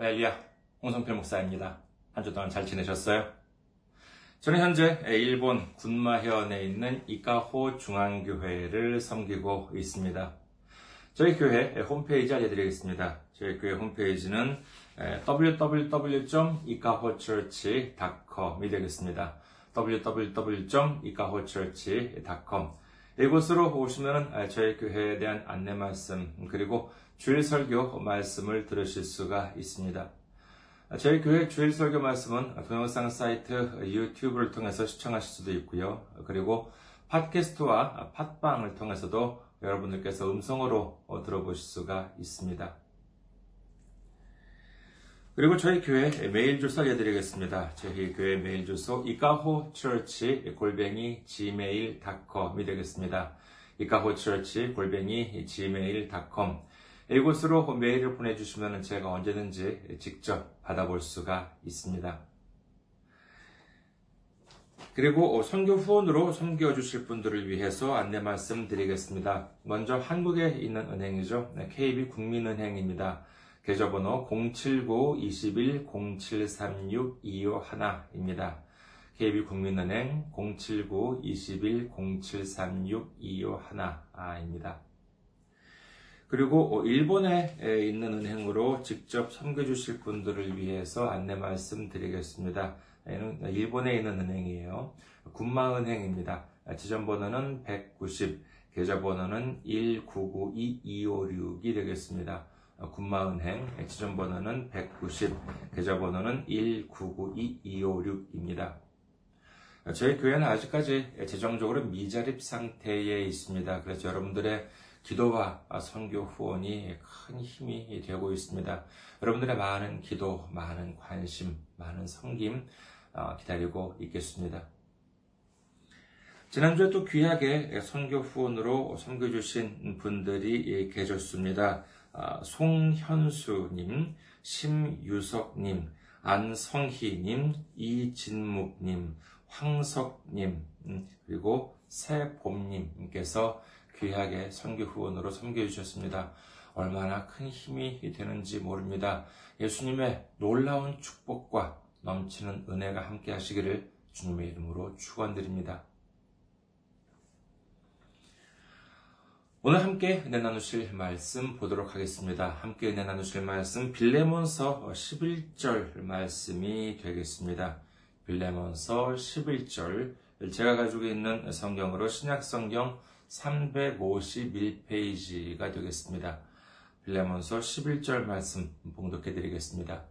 할렐루야, 홍성필 목사입니다. 한 주 동안 잘 지내셨어요? 저는 현재 일본 군마현에 있는 이카호 중앙교회를 섬기고 있습니다. 저희 교회 홈페이지 알려드리겠습니다. 저희 교회 홈페이지는 www.ikahochurch.com이 되겠습니다. www.ikahochurch.com 이곳으로 오시면 저희 교회에 대한 안내 말씀 그리고 주일 설교 말씀을 들으실 수가 있습니다. 저희 교회 주일 설교 말씀은 동영상 사이트 유튜브를 통해서 시청하실 수도 있고요. 그리고 팟캐스트와 팟빵을 통해서도 여러분들께서 음성으로 들어보실 수가 있습니다. 그리고 저희 교회 메일 주소 알려드리겠습니다. 저희 교회 메일 주소 이카호 church 골뱅이 gmail.com이 되겠습니다. 이카호 church 골뱅이 gmail.com 이곳으로 메일을 보내주시면 제가 언제든지 직접 받아볼 수가 있습니다. 그리고 선교 후원으로 섬겨 주실 분들을 위해서 안내 말씀 드리겠습니다. 먼저 한국에 있는 은행이죠. KB 국민은행입니다. 계좌번호 079-21-0736-251입니다. KB국민은행 079-21-0736-251입니다. 그리고 일본에 있는 은행으로 직접 섬겨주실 분들을 위해서 안내 말씀 드리겠습니다. 일본에 있는 은행이에요. 군마은행입니다. 지점번호는 190, 계좌번호는 1992256이 되겠습니다. 군마은행 지점 번호는 190, 계좌 번호는 1992256입니다. 저희 교회는 아직까지 재정적으로 미자립 상태에 있습니다. 그래서 여러분들의 기도와 선교 후원이 큰 힘이 되고 있습니다. 여러분들의 많은 기도, 많은 관심, 많은 섬김 기다리고 있겠습니다. 지난주에 또 귀하게 선교 후원으로 섬겨주신 분들이 계셨습니다. 송현수님, 심유석님, 안성희님, 이진묵님, 황석님, 그리고 새봄님께서 귀하게 선교 후원으로 섬겨주셨습니다. 얼마나 큰 힘이 되는지 모릅니다. 예수님의 놀라운 축복과 넘치는 은혜가 함께 하시기를 주님의 이름으로 축원드립니다. 오늘 함께 은혜 나누실 말씀 보도록 하겠습니다. 함께 은혜 나누실 말씀 빌레몬서 11절 말씀이 되겠습니다. 빌레몬서 11절 제가 가지고 있는 성경으로 신약 성경 351페이지가 되겠습니다. 빌레몬서 11절 말씀 봉독해 드리겠습니다.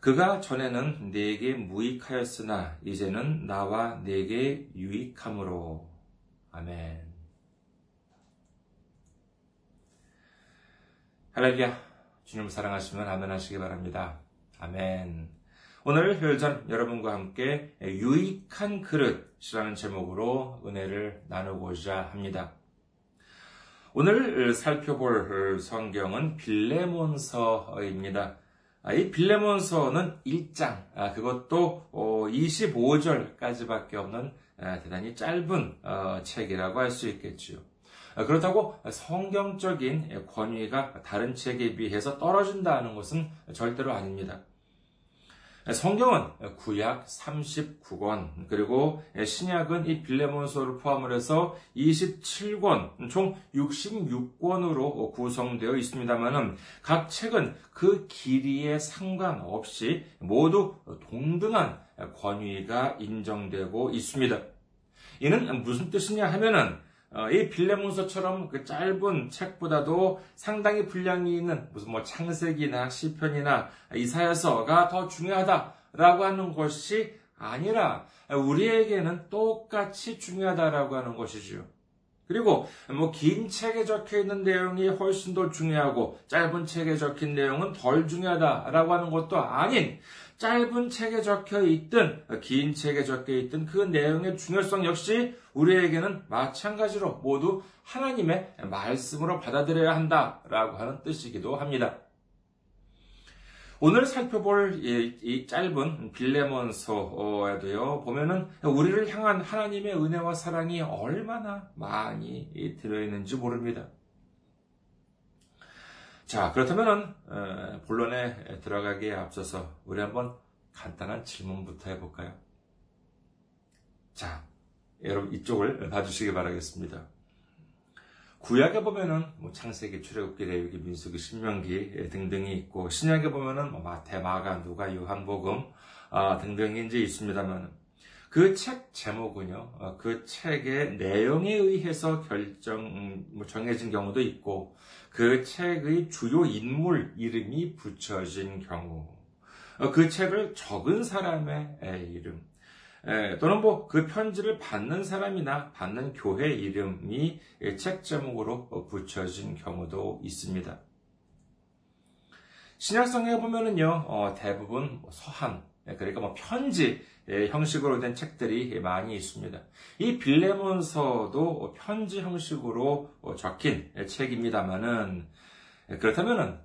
그가 전에는 내게 무익하였으나 이제는 나와 내게 유익함으로 아멘. 할렐루야. 주님 사랑하시면 아멘 하시기 바랍니다. 아멘. 오늘 혈전 여러분과 함께 유익한 그릇이라는 제목으로 은혜를 나누고자 합니다. 오늘 살펴볼 성경은 빌레몬서입니다. 이 빌레몬서는 1장, 그것도 25절까지밖에 없는 대단히 짧은 책이라고 할 수 있겠지요. 그렇다고 성경적인 권위가 다른 책에 비해서 떨어진다는 것은 절대로 아닙니다. 성경은 구약 39권, 그리고 신약은 이 빌레몬서를 포함을 해서 27권, 총 66권으로 구성되어 있습니다만은 각 책은 그 길이에 상관없이 모두 동등한 권위가 인정되고 있습니다. 이는 무슨 뜻이냐 하면은 어, 이 빌레몬서처럼 그 짧은 책보다도 상당히 분량이 있는 무슨 뭐 창세기나 시편이나 이사야서가 더 중요하다라고 하는 것이 아니라 우리에게는 똑같이 중요하다라고 하는 것이지요. 그리고 뭐 긴 책에 적혀 있는 내용이 훨씬 더 중요하고 짧은 책에 적힌 내용은 덜 중요하다라고 하는 것도 아닌 짧은 책에 적혀 있든 긴 책에 적혀 있든 그 내용의 중요성 역시 우리에게는 마찬가지로 모두 하나님의 말씀으로 받아들여야 한다라고 하는 뜻이기도 합니다. 오늘 살펴볼 이, 짧은 빌레몬서에도요 보면은 우리를 향한 하나님의 은혜와 사랑이 얼마나 많이 들어있는지 모릅니다. 자, 그렇다면은 어, 본론에 들어가기에 앞서서 우리 한번 간단한 질문부터 해볼까요? 자, 여러분 이쪽을 봐주시기 바라겠습니다. 구약에 보면은 뭐 창세기, 출애굽기, 레위기, 민수기, 신명기 등등이 있고 신약에 보면은 뭐 마태, 마가, 누가, 요한복음 아, 등등이 이제 있습니다만 그 책 제목은요, 어, 그 책의 내용에 의해서 결정 음, 뭐 정해진 경우도 있고 그 책의 주요 인물 이름이 붙여진 경우, 어, 그 책을 적은 사람의 이름, 또는 뭐 그 편지를 받는 사람이나 받는 교회 이름이 책 제목으로 붙여진 경우도 있습니다. 신약성에 보면은요, 어, 대부분 뭐 서한, 그러니까 뭐 편지 형식으로 된 책들이 많이 있습니다. 이 빌레몬서도 편지 형식으로 적힌 책입니다만은 그렇다면은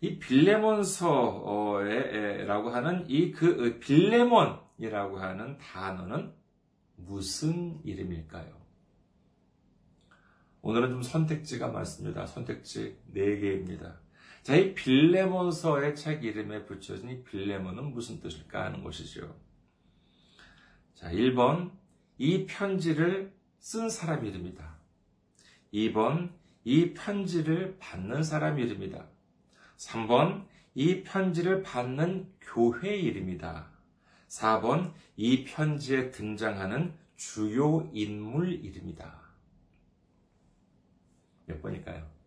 이 빌레몬서라고 하는 이 그 빌레몬 이라고 하는 단어는 무슨 이름일까요? 오늘은 좀 선택지가 많습니다. 선택지 4개입니다. 자, 이 빌레몬서의 책 이름에 붙여진 이 빌레몬은 무슨 뜻일까 하는 것이죠. 자, 1번, 이 편지를 쓴 사람 이름이다. 2번, 이 편지를 받는 사람 이름이다. 3번, 이 편지를 받는 교회 이름이다. 4번 이 편지에 등장하는 주요 인물 이름이다. 몇 번일까요?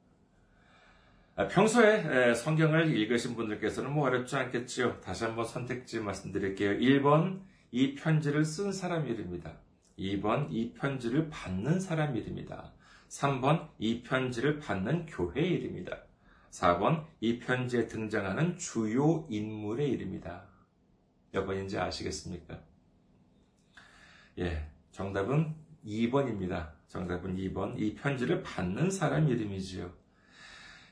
아, 평소에 성경을 읽으신 분들께서는 뭐 어렵지 않겠지요. 다시 한번 선택지 말씀드릴게요. 1번 이 편지를 쓴 사람 이름이다. 2번 이 편지를 받는 사람 이름이다. 3번 이 편지를 받는 교회 이름이다. 4번 이 편지에 등장하는 주요 인물의 이름이다. 몇 번인지 아시겠습니까? 예, 정답은 2번입니다. 정답은 2번. 이 편지를 받는 사람 이름이지요.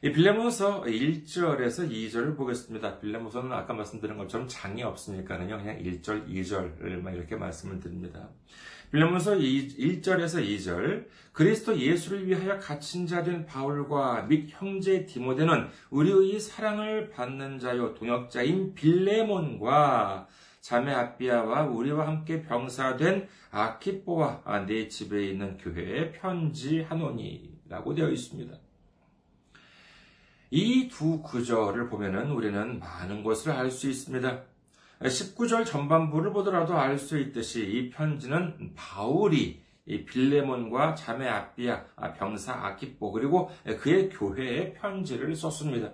이 빌레몬서 1절에서 2절을 보겠습니다. 빌레몬서는 아까 말씀드린 것처럼 장이 없으니까는요, 그냥 1절, 2절만 이렇게 말씀을 드립니다. 빌레몬서 1절에서 2절 그리스도 예수를 위하여 갇힌 자된 바울과 및 형제 디모데는 우리의 사랑을 받는 자요 동역자인 빌레몬과 자매 아비아와 우리와 함께 병사된 아키뽀와 내 집에 있는 교회에 편지하노니라고 되어 있습니다. 이 두 구절을 보면은 우리는 많은 것을 알 수 있습니다. 19절 전반부를 보더라도 알 수 있듯이 이 편지는 바울이 빌레몬과 자매 아비아, 병사 아키뽀 그리고 그의 교회에 편지를 썼습니다.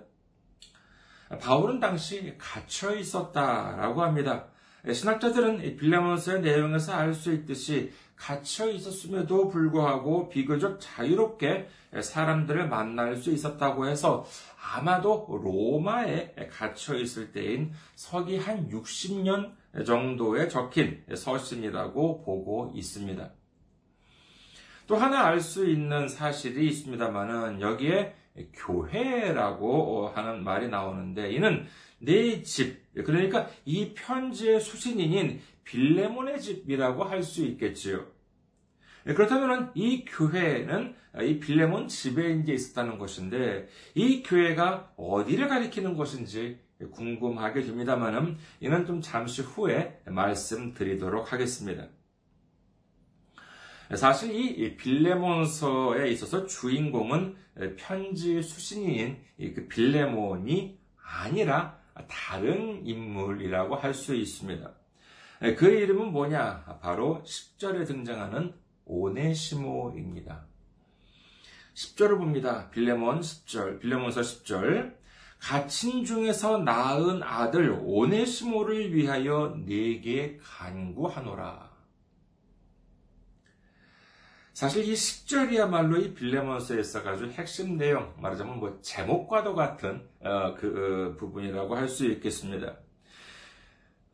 바울은 당시 갇혀 있었다라고 합니다. 신학자들은 빌레몬서의 내용에서 알 수 있듯이 갇혀 있었음에도 불구하고 비교적 자유롭게 사람들을 만날 수 있었다고 해서 아마도 로마에 갇혀 있을 때인 서기 한 60년 정도에 적힌 서신이라고 보고 있습니다. 또 하나 알 수 있는 사실이 있습니다만은 여기에 교회라고 하는 말이 나오는데 이는 내 집, 그러니까 이 편지의 수신인인 빌레몬의 집이라고 할 수 있겠지요. 그렇다면 이 교회는 이 빌레몬 집에 이제 있었다는 것인데 이 교회가 어디를 가리키는 것인지 궁금하게 됩니다만은 이는 좀 잠시 후에 말씀드리도록 하겠습니다. 사실 이 빌레몬서에 있어서 주인공은 편지 수신인 그 빌레몬이 아니라 다른 인물이라고 할 수 있습니다. 그 이름은 뭐냐? 바로 10절에 등장하는 오네시모입니다. 10절을 봅니다. 빌레몬 10절, 빌레몬서 10절. 갇힌 중에서 낳은 아들 오네시모를 위하여 내게 간구하노라. 사실 이 10절이야말로 이 빌레몬서에 있어가지고 핵심 내용, 말하자면 뭐 제목과도 같은 어, 그 어, 부분이라고 할 수 있겠습니다.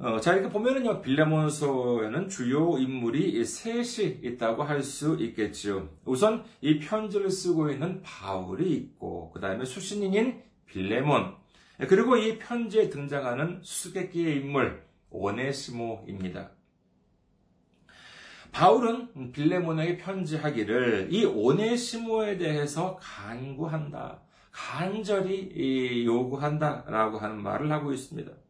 어, 자, 이렇게 보면은요, 빌레몬서에는 주요 인물이 셋이 있다고 할 수 있겠지요. 우선 이 편지를 쓰고 있는 바울이 있고, 그 다음에 수신인인 빌레몬, 그리고 이 편지에 등장하는 수수께끼의 인물, 오네시모입니다. 바울은 빌레몬에게 편지하기를 이 오네시모에 대해서 간구한다. 간절히 요구한다 라고 하는 말을 하고 있습니다.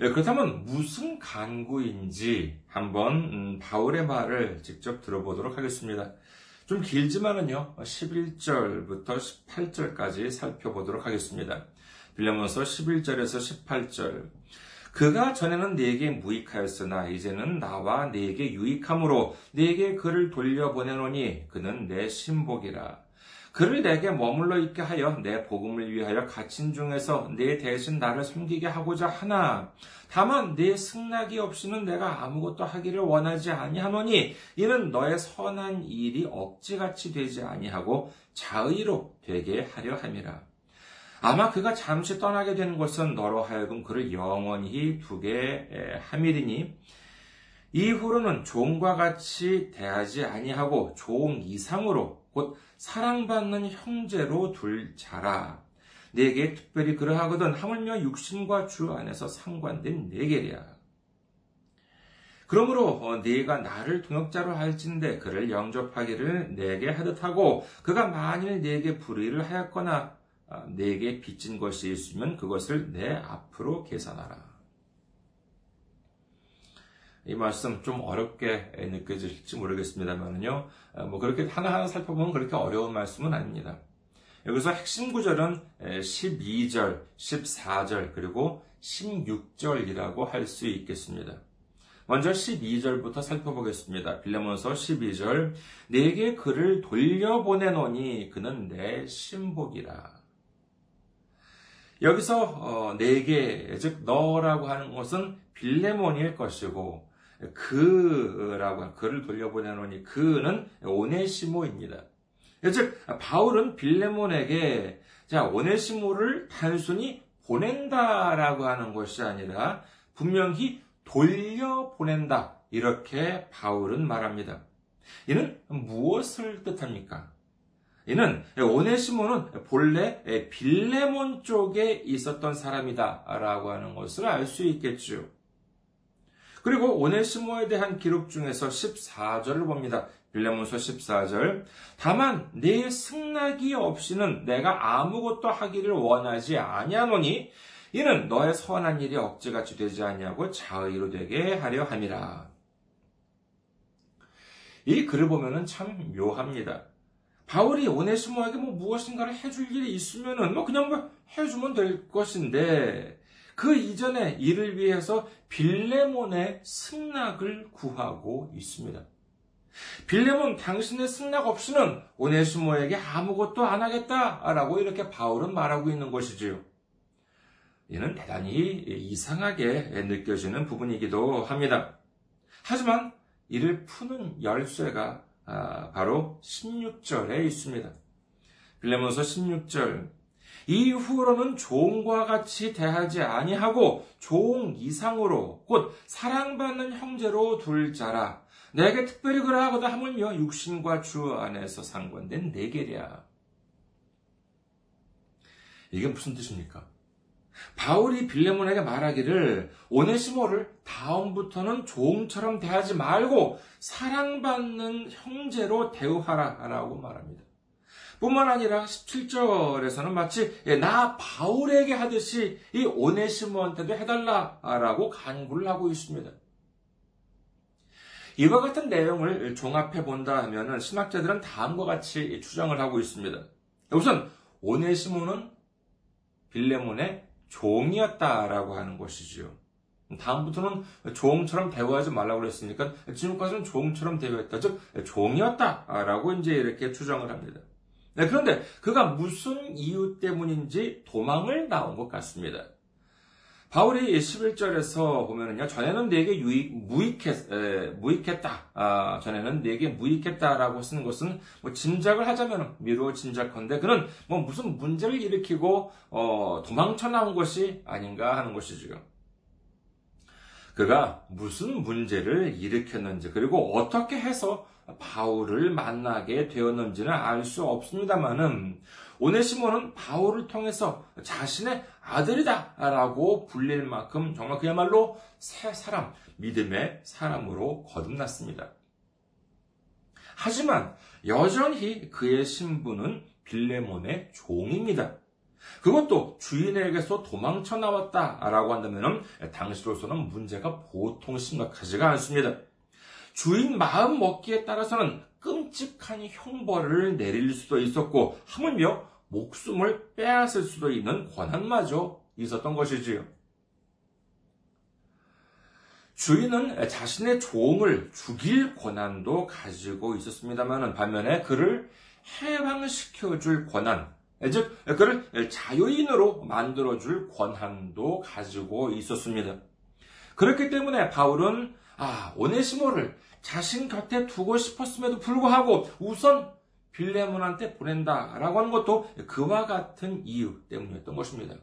예, 그렇다면 무슨 간구인지 한번 음, 바울의 말을 직접 들어보도록 하겠습니다. 좀 길지만은요, 11절부터 18절까지 살펴보도록 하겠습니다. 빌레몬서 11절에서 18절. 그가 전에는 내게 무익하였으나 이제는 나와 내게 유익함으로 내게 그를 돌려보내노니 그는 내 신복이라. 그를 내게 머물러 있게 하여 내 복음을 위하여 갇힌 중에서 내 대신 나를 섬기게 하고자 하나. 다만 내 승낙이 없이는 내가 아무것도 하기를 원하지 아니하노니 이는 너의 선한 일이 억지같이 되지 아니하고 자의로 되게 하려 함이라. 아마 그가 잠시 떠나게 되는 것은 너로 하여금 그를 영원히 두게 함이리니 이후로는 종과 같이 대하지 아니하고 종 이상으로 곧 사랑받는 형제로 둘 자라. 내게 특별히 그러하거든 하물며 육신과 주 안에서 상관된 내게랴. 그러므로 어, 네가 나를 동역자로 할진대 그를 영접하기를 내게 하듯하고 그가 만일 내게 불의를 하였거나 아, 내게 빚진 것이 있으면 그것을 내 앞으로 계산하라. 이 말씀 좀 어렵게 느껴질지 모르겠습니다만요. 어, 뭐 그렇게 하나하나 살펴보면 그렇게 어려운 말씀은 아닙니다. 여기서 핵심 구절은 12절, 14절, 그리고 16절이라고 할 수 있겠습니다. 먼저 12절부터 살펴보겠습니다. 빌레몬서 12절 내게 그를 돌려보내노니 그는 내 신복이라. 여기서 어, 내게 즉 너라고 하는 것은 빌레몬일 것이고 그라고 그를 돌려보내노니 그는 오네시모입니다. 즉 바울은 빌레몬에게 자 오네시모를 단순히 보낸다라고 하는 것이 아니라 분명히 돌려보낸다 이렇게 바울은 말합니다. 이는 무엇을 뜻합니까? 이는 오네시모는 본래 빌레몬 쪽에 있었던 사람이다라고 하는 것을 알 수 있겠죠. 그리고 오네시모에 대한 기록 중에서 14절을 봅니다. 빌레몬서 14절. 다만 내 승낙이 없이는 내가 아무것도 하기를 원하지 아니하노니 이는 너의 선한 일이 억지같이 되지 아니하고 자의로 되게 하려 함이라. 이 글을 보면은 참 묘합니다. 바울이 오네시모에게 뭐 무엇인가를 해줄 일이 있으면은 뭐 그냥 뭐 해주면 될 것인데 그 이전에 이를 위해서 빌레몬의 승낙을 구하고 있습니다. 빌레몬 당신의 승낙 없이는 오네시모에게 아무것도 안 하겠다라고 이렇게 바울은 말하고 있는 것이지요. 이는 대단히 이상하게 느껴지는 부분이기도 합니다. 하지만 이를 푸는 열쇠가 아, 바로 16절에 있습니다. 빌레몬서 16절 이후로는 종과 같이 대하지 아니하고 종 이상으로 곧 사랑받는 형제로 둘 자라. 내게 특별히 그러하거다 하물며 육신과 주 안에서 상관된 내게랴. 이게 무슨 뜻입니까? 바울이 빌레몬에게 말하기를 오네시모를 다음부터는 종처럼 대하지 말고 사랑받는 형제로 대우하라 라고 말합니다. 뿐만 아니라 17절에서는 마치 예, 나 바울에게 하듯이 이 오네시모한테도 해달라라고 간구를 하고 있습니다. 이와 같은 내용을 종합해 본다 하면 신학자들은 다음과 같이 추정을 하고 있습니다. 우선 오네시모는 빌레몬의 종이었다라고 하는 것이지요. 다음부터는 종처럼 대우하지 말라고 그랬으니까 지금까지는 종처럼 대우했다. 즉 종이었다라고 이제 이렇게 추정을 합니다. 네, 그런데 그가 무슨 이유 때문인지 도망을 나온 것 같습니다. 바울이 11절에서 보면은요, 전에는 내게 유익, 무익했, 에, 무익했다. 아, 전에는 내게 무익했다라고 쓰는 것은 뭐 짐작을 하자면 미루어 짐작컨대 그는 뭐 무슨 문제를 일으키고, 어, 도망쳐 나온 것이 아닌가 하는 것이죠. 그가 무슨 문제를 일으켰는지, 그리고 어떻게 해서 바울을 만나게 되었는지는 알 수 없습니다만은 오네시모는 바울을 통해서 자신의 아들이다라고 불릴 만큼 정말 그야말로 새 사람, 믿음의 사람으로 거듭났습니다. 하지만 여전히 그의 신분은 빌레몬의 종입니다. 그것도 주인에게서 도망쳐 나왔다라고 한다면 당시로서는 문제가 보통 심각하지가 않습니다. 주인 마음 먹기에 따라서는 끔찍한 형벌을 내릴 수도 있었고 하물며 목숨을 빼앗을 수도 있는 권한마저 있었던 것이지요. 주인은 자신의 종을 죽일 권한도 가지고 있었습니다만 반면에 그를 해방시켜줄 권한, 즉 그를 자유인으로 만들어줄 권한도 가지고 있었습니다. 그렇기 때문에 바울은 아 오네시모를 자신 곁에 두고 싶었음에도 불구하고 우선 빌레몬한테 보낸다 라고 하는 것도 그와 같은 이유 때문이었던 것입니다.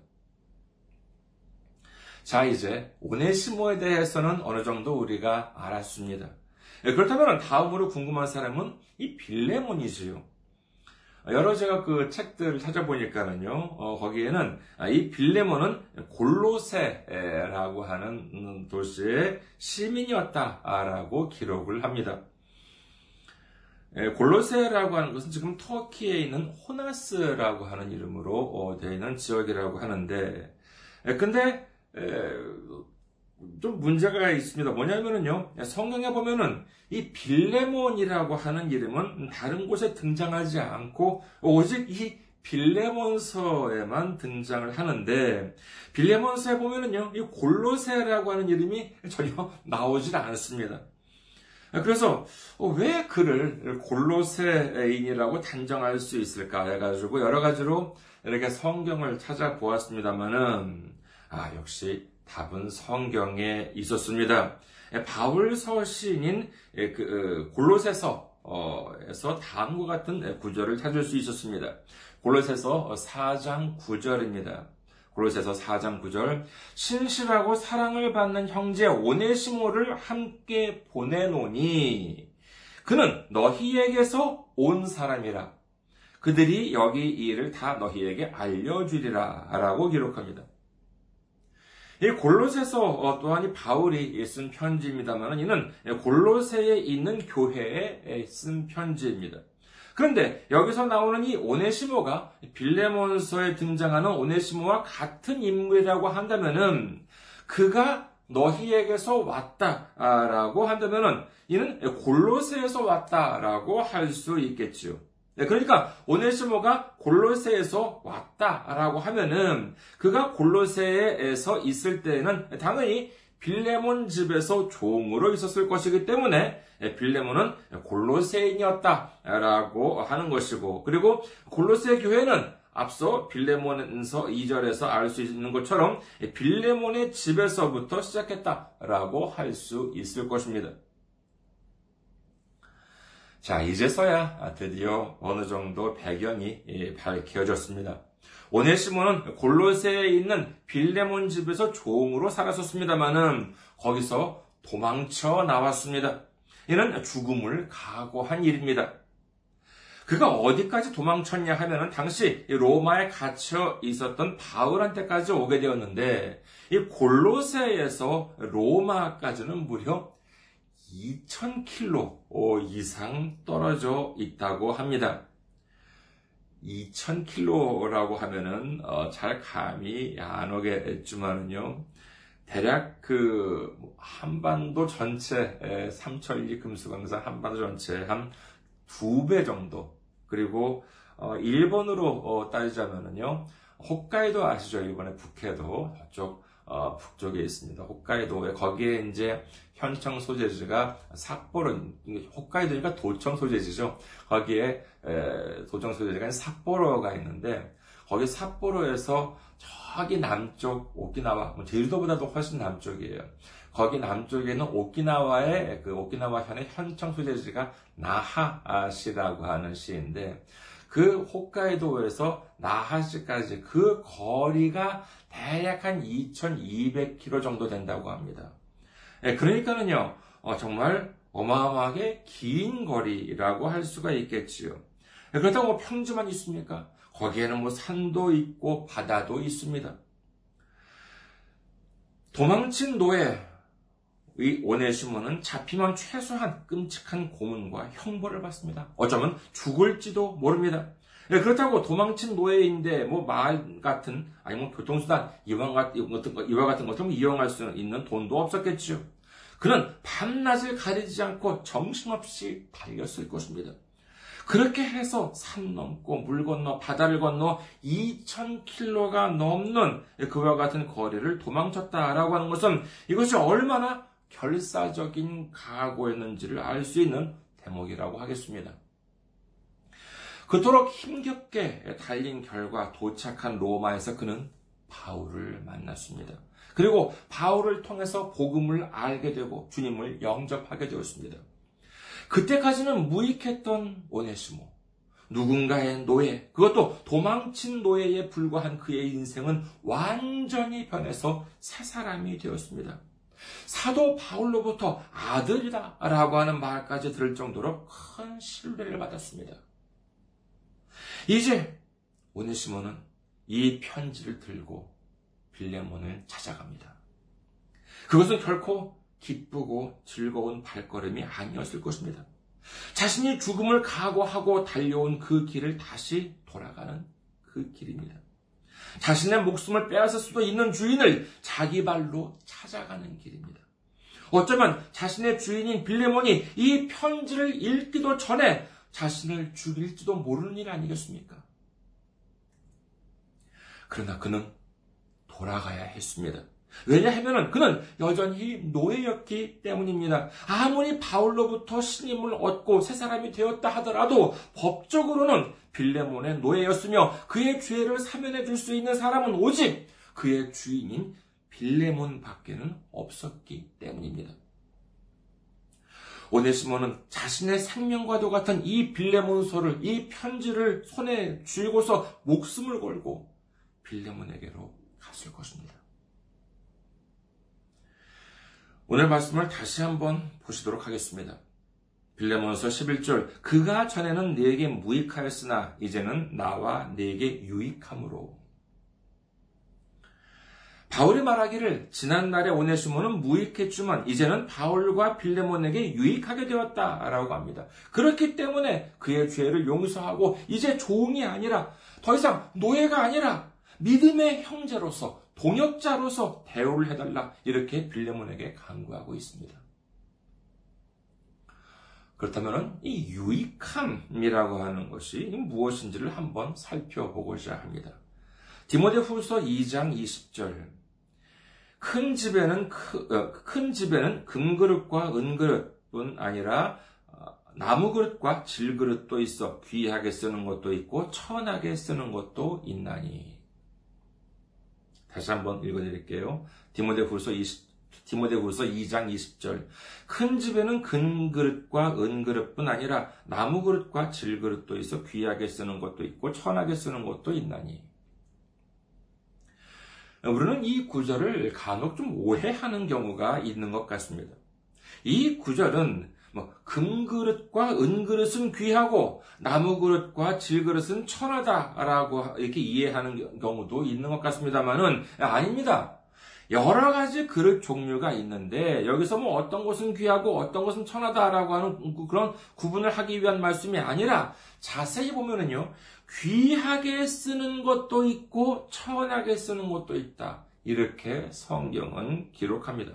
자, 이제 오네시모에 대해서는 어느 정도 우리가 알았습니다. 예, 그렇다면 다음으로 궁금한 사람은 이 빌레몬이지요. 여러 제가 그 책들을 찾아보니까는요, 어, 거기에는 이 빌레몬은 골로세라고 하는 도시의 시민이었다라고 기록을 합니다. 예, 골로세라고 하는 것은 지금 터키에 있는 호나스라고 하는 이름으로 어, 되어 있는 지역이라고 하는데, 예, 근데 좀 문제가 있습니다. 뭐냐면은요, 성경에 보면은 이 빌레몬이라고 하는 이름은 다른 곳에 등장하지 않고 오직 이 빌레몬서에만 등장을 하는데 빌레몬서에 보면은요, 이 골로세라고 하는 이름이 전혀 나오질 않습니다. 그래서 왜 그를 골로세인이라고 단정할 수 있을까 해가지고 여러 가지로 이렇게 성경을 찾아보았습니다만은 아, 역시 답은 성경에 있었습니다. 예, 바울서 시인인 예, 그, 어, 골로새서에서 다음과 같은 구절을 찾을 수 있었습니다. 골로새서 4장 9절입니다. 골로새서 4장 9절 신실하고 사랑을 받는 형제 오네시모를 함께 보내노니 그는 너희에게서 온 사람이라 그들이 여기 이 일을 다 너희에게 알려주리라 라고 기록합니다. 이 골로새서 어, 또한 이 바울이 쓴 편지입니다만 이는 골로새에 있는 교회에 쓴 편지입니다. 그런데 여기서 나오는 이 오네시모가 빌레몬서에 등장하는 오네시모와 같은 인물이라고 한다면은 그가 너희에게서 왔다라고 한다면은 이는 골로새에서 왔다라고 할 수 있겠지요. 네, 그러니까 오네시모가 골로새에서 왔다라고 하면은 그가 골로새에서 있을 때는 당연히 빌레몬 집에서 종으로 있었을 것이기 때문에 빌레몬은 골로새인이었다라고 하는 것이고 그리고 골로새 교회는 앞서 빌레몬서 2절에서 알 수 있는 것처럼 빌레몬의 집에서부터 시작했다라고 할 수 있을 것입니다. 자, 이제서야 드디어 어느 정도 배경이 예, 밝혀졌습니다. 오네시모는 골로새에 있는 빌레몬 집에서 종으로 살았었습니다마는 거기서 도망쳐 나왔습니다. 이는 죽음을 각오한 일입니다. 그가 어디까지 도망쳤냐 하면은 당시 로마에 갇혀 있었던 바울한테까지 오게 되었는데 이 골로새에서 로마까지는 무려 2,000km 이상 떨어져 있다고 합니다. 2,000km라고 하면은 어, 잘 감이 안 오겠지만은요. 대략 그 한반도 전체 삼천리 금수강산 한반도 전체 한 두 배 정도 그리고 어, 일본으로 어, 따지자면은요. 홋카이도 아시죠? 일본의 북해도 저쪽 어, 북쪽에 있습니다. 홋카이도에 거기에 이제 현청 소재지가 삿포로 홋카이도니까 도청 소재지죠. 거기에 에, 도청 소재지가 삿포로가 있는데 거기 삿포로에서 저기 남쪽 오키나와 뭐 제주도보다도 훨씬 남쪽이에요. 거기 남쪽에는 오키나와의 그 오키나와 현의 현청 소재지가 나하시라고 하는 시인데 그 홋카이도에서 나하시까지 그 거리가 대략 한 2200km 정도 된다고 합니다. 예, 그러니까는요, 어, 정말 어마어마하게 긴 거리라고 할 수가 있겠지요. 예, 그렇다고 뭐 평지만 있습니까? 거기에는 뭐 산도 있고 바다도 있습니다. 도망친 노예, 의 오네시모는 잡히면 최소한 끔찍한 고문과 형벌을 받습니다. 어쩌면 죽을지도 모릅니다. 예, 그렇다고 도망친 노예인데 뭐 말 같은 아니면 뭐 교통수단 이와 같은 이와 같은 것을 이용할 수 있는 돈도 없었겠지요. 그는 밤낮을 가리지 않고 정신없이 달렸을 것입니다. 그렇게 해서 산 넘고 물 건너 바다를 건너 2,000킬로가 넘는 그와 같은 거리를 도망쳤다라고 하는 것은 이것이 얼마나 결사적인 각오였는지를 알 수 있는 대목이라고 하겠습니다. 그토록 힘겹게 달린 결과 도착한 로마에서 그는 바울을 만났습니다. 그리고 바울을 통해서 복음을 알게 되고 주님을 영접하게 되었습니다. 그때까지는 무익했던 오네시모. 누군가의 노예, 그것도 도망친 노예에 불과한 그의 인생은 완전히 변해서 새 사람이 되었습니다. 사도 바울로부터 아들이다 라고 하는 말까지 들을 정도로 큰 신뢰를 받았습니다. 이제 오네시모는 이 편지를 들고 빌레몬을 찾아갑니다. 그것은 결코 기쁘고 즐거운 발걸음이 아니었을 것입니다. 자신이 죽음을 각오하고 달려온 그 길을 다시 돌아가는 그 길입니다. 자신의 목숨을 빼앗을 수도 있는 주인을 자기 발로 찾아가는 길입니다. 어쩌면 자신의 주인인 빌레몬이 이 편지를 읽기도 전에 자신을 죽일지도 모르는 일 아니겠습니까? 그러나 그는 돌아가야 했습니다. 왜냐하면 그는 여전히 노예였기 때문입니다. 아무리 바울로부터 신임을 얻고 새 사람이 되었다 하더라도 법적으로는 빌레몬의 노예였으며 그의 죄를 사면해 줄 수 있는 사람은 오직 그의 주인인 빌레몬 밖에는 없었기 때문입니다. 오네시모는 자신의 생명과도 같은 이 빌레몬서를, 이 편지를 손에 쥐고서 목숨을 걸고 빌레몬에게로 갔을 것입니다. 오늘 말씀을 다시 한번 보시도록 하겠습니다. 빌레몬서 11절 그가 전에는 네게 무익하였으나 이제는 나와 네게 유익함으로 바울이 말하기를 지난날에 오네시모는 무익했지만 이제는 바울과 빌레몬에게 유익하게 되었다라고 합니다. 그렇기 때문에 그의 죄를 용서하고 이제 종이 아니라 더 이상 노예가 아니라 믿음의 형제로서 동역자로서 대우를 해달라 이렇게 빌레몬에게 강구하고 있습니다. 그렇다면 이 유익함이라고 하는 것이 무엇인지를 한번 살펴보고자 합니다. 디모데후서 2장 20절 큰 집에는 어, 큰 집에는 금그릇과 은그릇뿐 아니라 어, 나무 그릇과 질그릇도 있어 귀하게 쓰는 것도 있고 천하게 쓰는 것도 있나니 다시 한번 읽어드릴게요. 디모데후서 20, 디모데후서 2장 20절. 큰 집에는 근 그릇과 은 그릇뿐 아니라 나무 그릇과 질 그릇도 있어 귀하게 쓰는 것도 있고 천하게 쓰는 것도 있나니. 우리는 이 구절을 간혹 좀 오해하는 경우가 있는 것 같습니다. 이 구절은 뭐 금그릇과 은그릇은 귀하고 나무그릇과 질그릇은 천하다라고 이렇게 이해하는 경우도 있는 것 같습니다만은 아닙니다. 여러 가지 그릇 종류가 있는데 여기서 뭐 어떤 것은 귀하고 어떤 것은 천하다라고 하는 그런 구분을 하기 위한 말씀이 아니라 자세히 보면은요 귀하게 쓰는 것도 있고 천하게 쓰는 것도 있다 이렇게 성경은 기록합니다.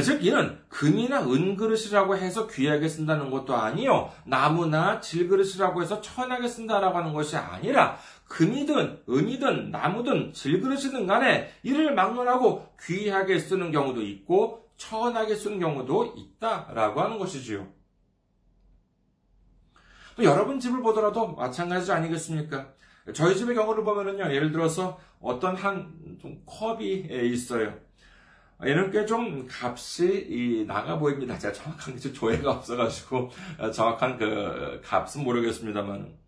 즉 이는 금이나 은그릇이라고 해서 귀하게 쓴다는 것도 아니요 나무나 질그릇이라고 해서 천하게 쓴다라고 하는 것이 아니라 금이든 은이든 나무든 질그릇이든 간에 이를 막론하고 귀하게 쓰는 경우도 있고 천하게 쓰는 경우도 있다라고 하는 것이지요. 또 여러분 집을 보더라도 마찬가지 아니겠습니까? 저희 집의 경우를 보면은요, 예를 들어서 어떤 한 컵이 있어요. 얘는 꽤 좀 값이 나가 보입니다. 제가 정확한 조회가 없어가지고 어, 정확한 그 값은 모르겠습니다만.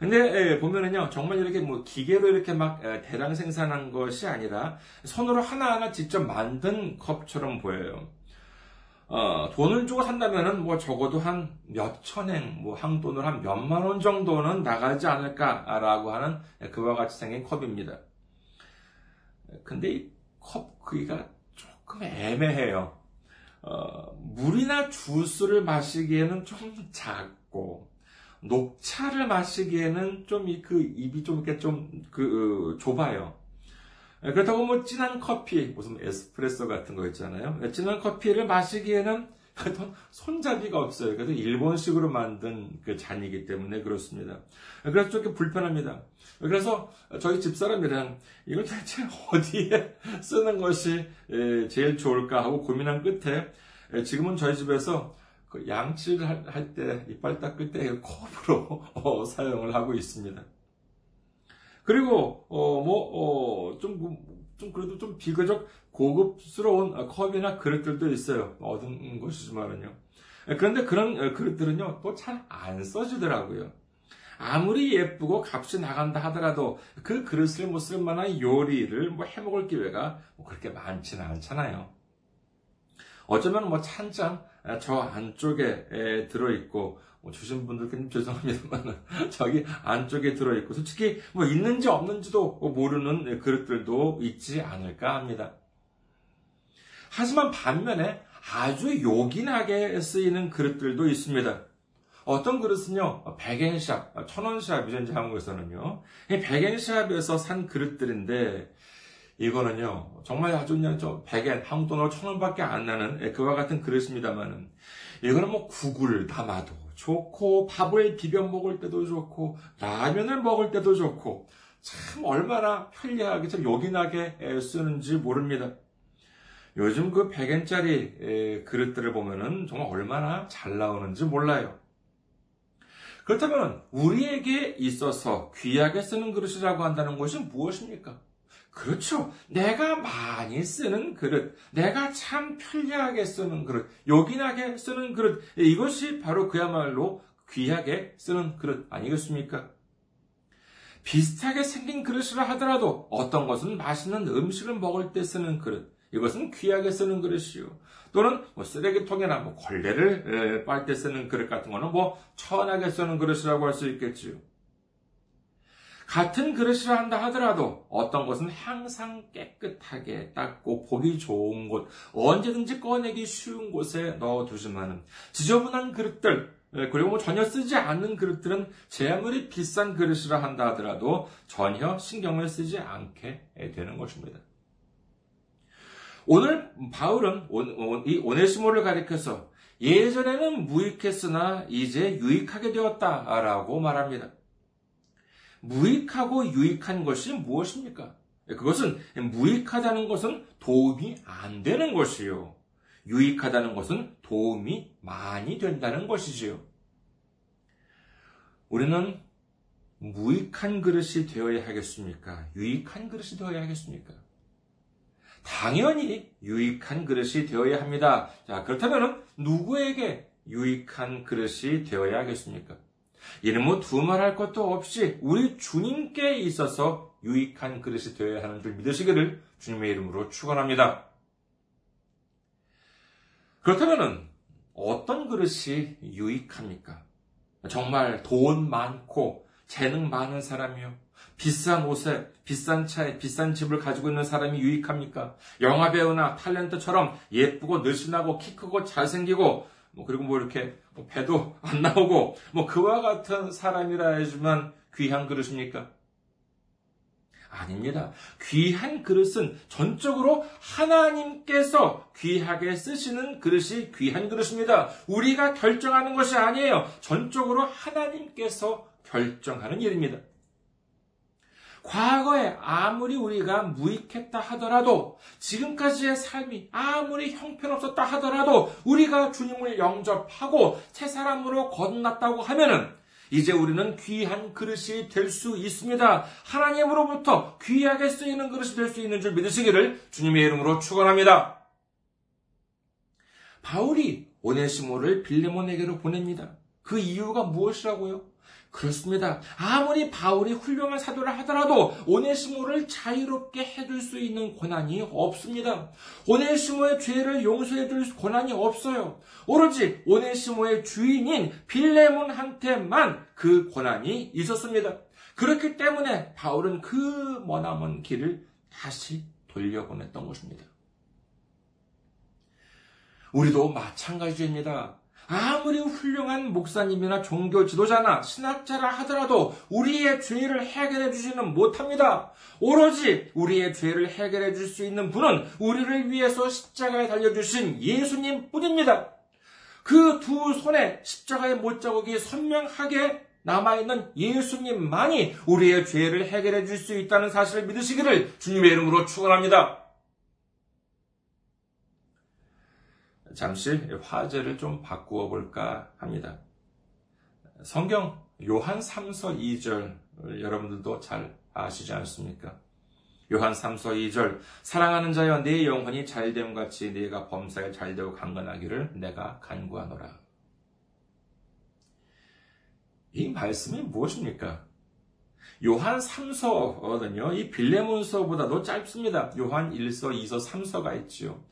근데 예, 보면은요 정말 이렇게 뭐 기계로 이렇게 막 대량 생산한 것이 아니라 손으로 하나하나 직접 만든 컵처럼 보여요. 어, 돈을 주고 산다면은 뭐 적어도 한 몇 천행, 뭐 한돈을 한 몇만 원 정도는 나가지 않을까라고 하는 그와 같이 생긴 컵입니다. 근데 이 컵 크기가 조금 애매해요. 어, 물이나 주스를 마시기에는 좀 작고, 녹차를 마시기에는 좀그 입이 좀 이렇게 좀그 어, 좁아요. 예, 그렇다고 뭐 진한 커피, 무슨 에스프레소 같은 거 있잖아요. 예, 진한 커피를 마시기에는 손잡이가 없어요. 그래서 일본식으로 만든 그 잔이기 때문에 그렇습니다. 예, 그래서 좀 불편합니다. 그래서 저희 집사람이랑 이걸 대체 어디에 쓰는 것이 제일 좋을까 하고 고민한 끝에 지금은 저희 집에서 그 양치를 할 때, 이빨 닦을 때 컵으로 어, 사용을 하고 있습니다. 그리고 어뭐 어좀좀 좀 그래도 좀 비교적 고급스러운 컵이나 그릇들도 있어요. 얻은 것이지만은요. 그런데 그런 그릇들은요 또 잘 안 써지더라고요. 아무리 예쁘고 값이 나간다 하더라도 그 그릇을 뭐 쓸만한 요리를 뭐 해먹을 기회가 뭐 그렇게 많지는 않잖아요. 어쩌면 뭐 찬장 저 안쪽에 들어있고 뭐 주신 분들께는 죄송합니다만 저기 안쪽에 들어있고 솔직히 뭐 있는지 없는지도 모르는 그릇들도 있지 않을까 합니다. 하지만 반면에 아주 요긴하게 쓰이는 그릇들도 있습니다. 어떤 그릇은요, 백엔샵, 천원샵이죠, 이제 한국에서는요. 이 백엔샵에서 산 그릇들인데, 이거는요, 정말 아주 그냥 저 백엔, 한국 돈으로 천 원밖에 안 나는 그와 같은 그릇입니다만은, 이거는 뭐 국을 담아도, 좋고 밥을 비벼 먹을 때도 좋고 라면을 먹을 때도 좋고 참 얼마나 편리하게 참 요긴하게 쓰는지 모릅니다. 요즘 그 100엔짜리 그릇들을 보면은 정말 얼마나 잘 나오는지 몰라요. 그렇다면 우리에게 있어서 귀하게 쓰는 그릇이라고 한다는 것이 무엇입니까? 그렇죠. 내가 많이 쓰는 그릇, 내가 참 편리하게 쓰는 그릇, 요긴하게 쓰는 그릇, 이것이 바로 그야말로 귀하게 쓰는 그릇 아니겠습니까? 비슷하게 생긴 그릇이라 하더라도 어떤 것은 맛있는 음식을 먹을 때 쓰는 그릇, 이것은 귀하게 쓰는 그릇이요. 또는 뭐 쓰레기통이나 뭐 걸레를 빨 때 쓰는 그릇 같은 거는 뭐 천하게 쓰는 그릇이라고 할 수 있겠지요. 같은 그릇이라 한다 하더라도 어떤 것은 항상 깨끗하게 닦고 보기 좋은 곳, 언제든지 꺼내기 쉬운 곳에 넣어두지만은 지저분한 그릇들, 예, 그리고 뭐 전혀 쓰지 않는 그릇들은 제 아무리 비싼 그릇이라 한다 하더라도 전혀 신경을 쓰지 않게 되는 것입니다. 오늘 바울은 이 오네시모를 가리켜서 예전에는 무익했으나 이제 유익하게 되었다라고 말합니다. 무익하고 유익한 것이 무엇입니까? 그것은 무익하다는 것은 도움이 안 되는 것이요. 유익하다는 것은 도움이 많이 된다는 것이지요. 우리는 무익한 그릇이 되어야 하겠습니까? 유익한 그릇이 되어야 하겠습니까? 당연히 유익한 그릇이 되어야 합니다. 자, 그렇다면 누구에게 유익한 그릇이 되어야 하겠습니까? 이는 뭐 두말할 것도 없이 우리 주님께 있어서 유익한 그릇이 되어야 하는 줄 믿으시기를 주님의 이름으로 축원합니다. 그렇다면 어떤 그릇이 유익합니까? 정말 돈 많고 재능 많은 사람이요. 비싼 옷에, 비싼 차에, 비싼 집을 가지고 있는 사람이 유익합니까? 영화배우나 탤런트처럼 예쁘고 늘씬하고 키 크고 잘생기고 뭐 그리고 뭐 이렇게 뭐 배도 안 나오고 뭐 그와 같은 사람이라 하지만 귀한 그릇입니까? 아닙니다. 귀한 그릇은 전적으로 하나님께서 귀하게 쓰시는 그릇이 귀한 그릇입니다. 우리가 결정하는 것이 아니에요. 전적으로 하나님께서 결정하는 일입니다. 과거에 아무리 우리가 무익했다 하더라도 지금까지의 삶이 아무리 형편없었다 하더라도 우리가 주님을 영접하고 새 사람으로 거듭났다고 하면은 이제 우리는 귀한 그릇이 될 수 있습니다. 하나님으로부터 귀하게 쓰이는 그릇이 될 수 있는 줄 믿으시기를 주님의 이름으로 축원합니다. 바울이 오네시모를 빌레몬에게로 보냅니다. 그 이유가 무엇이라고요? 그렇습니다. 아무리 바울이 훌륭한 사도를 하더라도 오네시모를 자유롭게 해줄 수 있는 권한이 없습니다. 오네시모의 죄를 용서해줄 권한이 없어요. 오로지 오네시모의 주인인 빌레몬한테만 그 권한이 있었습니다. 그렇기 때문에 바울은 그 머나먼 길을 다시 돌려보냈던 것입니다. 우리도 마찬가지입니다. 아무리 훌륭한 목사님이나 종교 지도자나 신학자라 하더라도 우리의 죄를 해결해 주지는 못합니다. 오로지 우리의 죄를 해결해 줄 수 있는 분은 우리를 위해서 십자가에 달려주신 예수님 뿐입니다. 그 두 손에 십자가의 못자국이 선명하게 남아있는 예수님만이 우리의 죄를 해결해 줄 수 있다는 사실을 믿으시기를 주님의 이름으로 축원합니다. 잠시 화제를 좀 바꾸어 볼까 합니다. 성경 요한 3서 2절 여러분들도 잘 아시지 않습니까? 요한 3서 2절 사랑하는 자여 내 영혼이 잘됨 같이 네가 범사에 잘되고 강건하기를 내가 간구하노라. 이 말씀이 무엇입니까? 요한 3서는요, 이 빌레몬서보다도 짧습니다. 요한 1서, 2서, 3서가 있지요.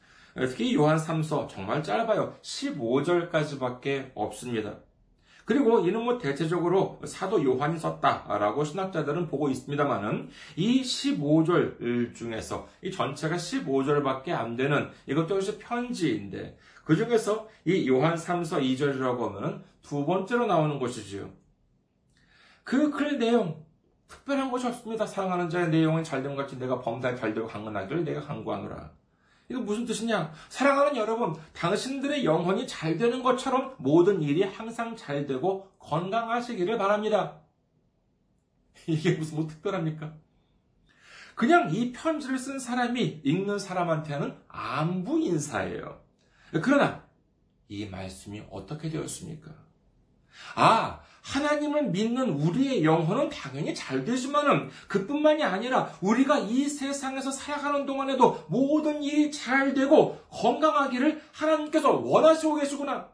특히 요한 3서 정말 짧아요. 15절까지밖에 없습니다. 그리고 이는 뭐 대체적으로 사도 요한이 썼다라고 신학자들은 보고 있습니다만은 이 15절 중에서 이 전체가 15절밖에 안 되는 이것도 역시 편지인데 그 중에서 이 요한 3서 2절이라고 하면은 두 번째로 나오는 것이지요. 그 글 내용 특별한 것이 없습니다. 사랑하는 자의 내용은 잘됨 같이 내가 범사에 잘되고 강건하기를 내가 강구하노라. 이거 무슨 뜻이냐? 사랑하는 여러분, 당신들의 영혼이 잘 되는 것처럼 모든 일이 항상 잘 되고 건강하시기를 바랍니다. 이게 무슨 뭐 특별합니까? 그냥 이 편지를 쓴 사람이 읽는 사람한테는 안부 인사예요. 그러나 이 말씀이 어떻게 되었습니까? 아, 하나님을 믿는 우리의 영혼은 당연히 잘 되지만은 그뿐만이 아니라 우리가 이 세상에서 살아가는 동안에도 모든 일이 잘 되고 건강하기를 하나님께서 원하시고 계시구나.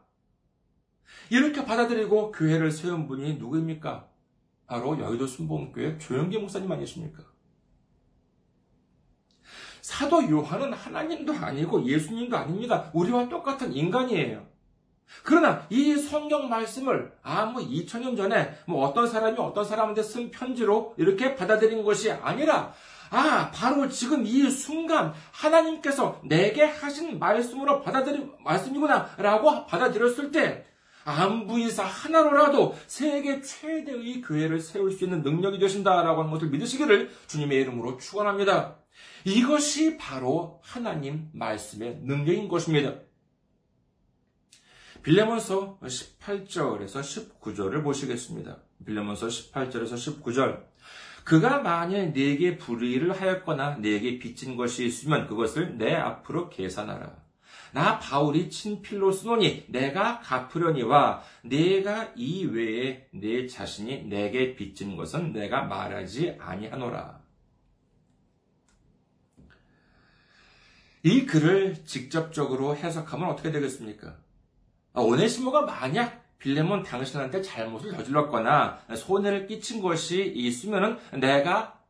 이렇게 받아들이고 교회를 세운 분이 누구입니까? 바로 여의도 순복음교회 조영기 목사님 아니십니까? 사도 요한은 하나님도 아니고 예수님도 아닙니다. 우리와 똑같은 인간이에요. 그러나 이 성경 말씀을 아무 2000년 전에 뭐 어떤 사람이 어떤 사람한테 쓴 편지로 이렇게 받아들인 것이 아니라 아, 바로 지금 이 순간 하나님께서 내게 하신 말씀으로 받아들인 말씀이구나 라고 받아들였을 때 안부 인사 하나로라도 세계 최대의 교회를 세울 수 있는 능력이 되신다라고 하는 것을 믿으시기를 주님의 이름으로 축원합니다. 이것이 바로 하나님 말씀의 능력인 것입니다. 빌레몬서 18절에서 19절을 보시겠습니다. 빌레몬서 18절에서 19절. 그가 만일 네게 불의를 하였거나 네게 빚진 것이 있으면 그것을 내 앞으로 계산하라. 나 바울이 친필로 쓰노니 내가 갚으려니와 내가 이 외에 내 자신이 내게 빚진 것은 내가 말하지 아니하노라. 이 글을 직접적으로 해석하면 어떻게 되겠습니까? 아, 오네시모가 만약 빌레몬 당신한테 잘못을 저질렀거나 손해를 끼친 것이 있으면 내가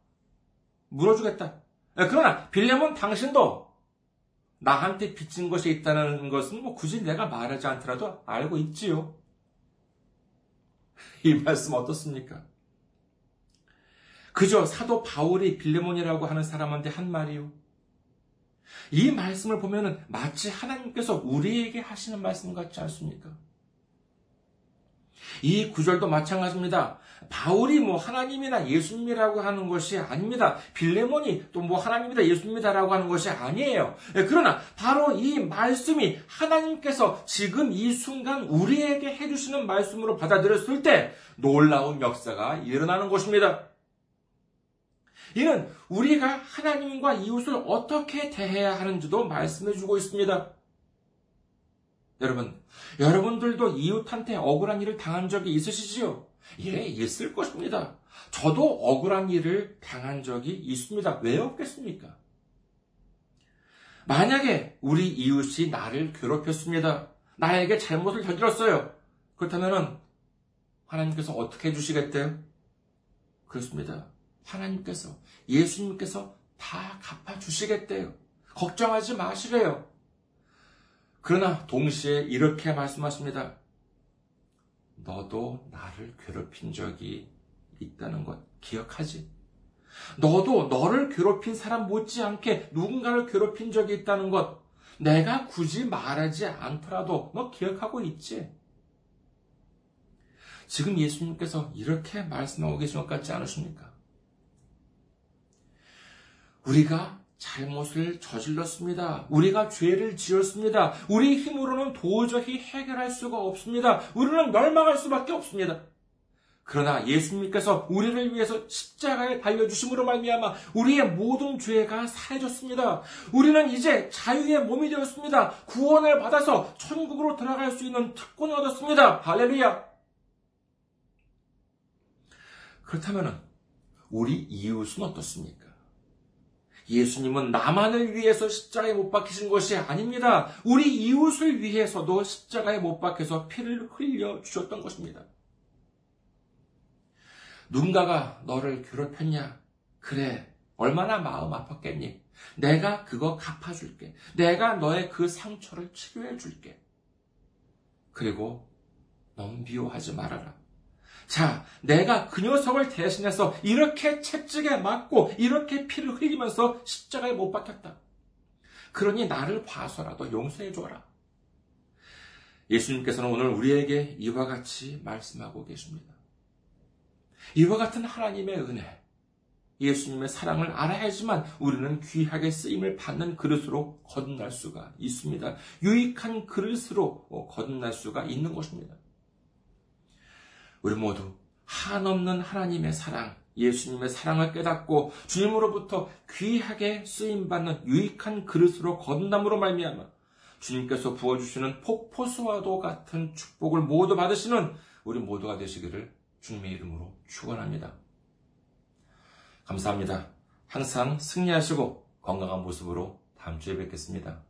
물어주겠다. 그러나 빌레몬 당신도 나한테 빚진 것이 있다는 것은 뭐 굳이 내가 말하지 않더라도 알고 있지요. 이 말씀 어떻습니까? 그저 사도 바울이 빌레몬이라고 하는 사람한테 한 말이요. 이 말씀을 보면은 마치 하나님께서 우리에게 하시는 말씀 같지 않습니까? 이 구절도 마찬가지입니다. 바울이 뭐 하나님이나 예수님이라고 하는 것이 아닙니다. 빌레몬이 또 뭐 하나님이다 예수님이다라고 하는 것이 아니에요. 예, 그러나 바로 이 말씀이 하나님께서 지금 이 순간 우리에게 해주시는 말씀으로 받아들였을 때 놀라운 역사가 일어나는 것입니다. 이는 우리가 하나님과 이웃을 어떻게 대해야 하는지도 말씀해 주고 있습니다. 여러분, 여러분들도 이웃한테 억울한 일을 당한 적이 있으시지요? 예, 있을 것입니다. 저도 억울한 일을 당한 적이 있습니다. 왜 없겠습니까? 만약에 우리 이웃이 나를 괴롭혔습니다. 나에게 잘못을 저질렀어요. 그렇다면 하나님께서 어떻게 해주시겠대요? 그렇습니다. 하나님께서, 예수님께서 다 갚아주시겠대요. 걱정하지 마시래요. 그러나 동시에 이렇게 말씀하십니다. 너도 나를 괴롭힌 적이 있다는 것 기억하지? 너도 너를 괴롭힌 사람 못지않게 누군가를 괴롭힌 적이 있다는 것 내가 굳이 말하지 않더라도 너 기억하고 있지? 지금 예수님께서 이렇게 말씀하고 계신 것 같지 않으십니까? 우리가 잘못을 저질렀습니다. 우리가 죄를 지었습니다. 우리 힘으로는 도저히 해결할 수가 없습니다. 우리는 멸망할 수밖에 없습니다. 그러나 예수님께서 우리를 위해서 십자가에 달려주심으로 말미암아 우리의 모든 죄가 사해졌습니다. 우리는 이제 자유의 몸이 되었습니다. 구원을 받아서 천국으로 들어갈 수 있는 특권을 얻었습니다. 할렐루야! 그렇다면 우리 이웃은 어떻습니까? 예수님은 나만을 위해서 십자가에 못 박히신 것이 아닙니다. 우리 이웃을 위해서도 십자가에 못 박혀서 피를 흘려 주셨던 것입니다. 누군가가 너를 괴롭혔냐? 그래. 얼마나 마음 아팠겠니? 내가 그거 갚아줄게. 내가 너의 그 상처를 치료해줄게. 그리고 넌 미워하지 말아라. 자, 내가 그 녀석을 대신해서 이렇게 채찍에 맞고 이렇게 피를 흘리면서 십자가에 못 박혔다. 그러니 나를 봐서라도 용서해 줘라. 예수님께서는 오늘 우리에게 이와 같이 말씀하고 계십니다. 이와 같은 하나님의 은혜, 예수님의 사랑을 알아야지만 우리는 귀하게 쓰임을 받는 그릇으로 거듭날 수가 있습니다. 유익한 그릇으로 거듭날 수가 있는 것입니다. 우리 모두 한없는 하나님의 사랑, 예수님의 사랑을 깨닫고 주님으로부터 귀하게 쓰임받는 유익한 그릇으로 거듭남으로 말미암아 주님께서 부어주시는 폭포수와도 같은 축복을 모두 받으시는 우리 모두가 되시기를 주님의 이름으로 축원합니다. 감사합니다. 항상 승리하시고 건강한 모습으로 다음 주에 뵙겠습니다.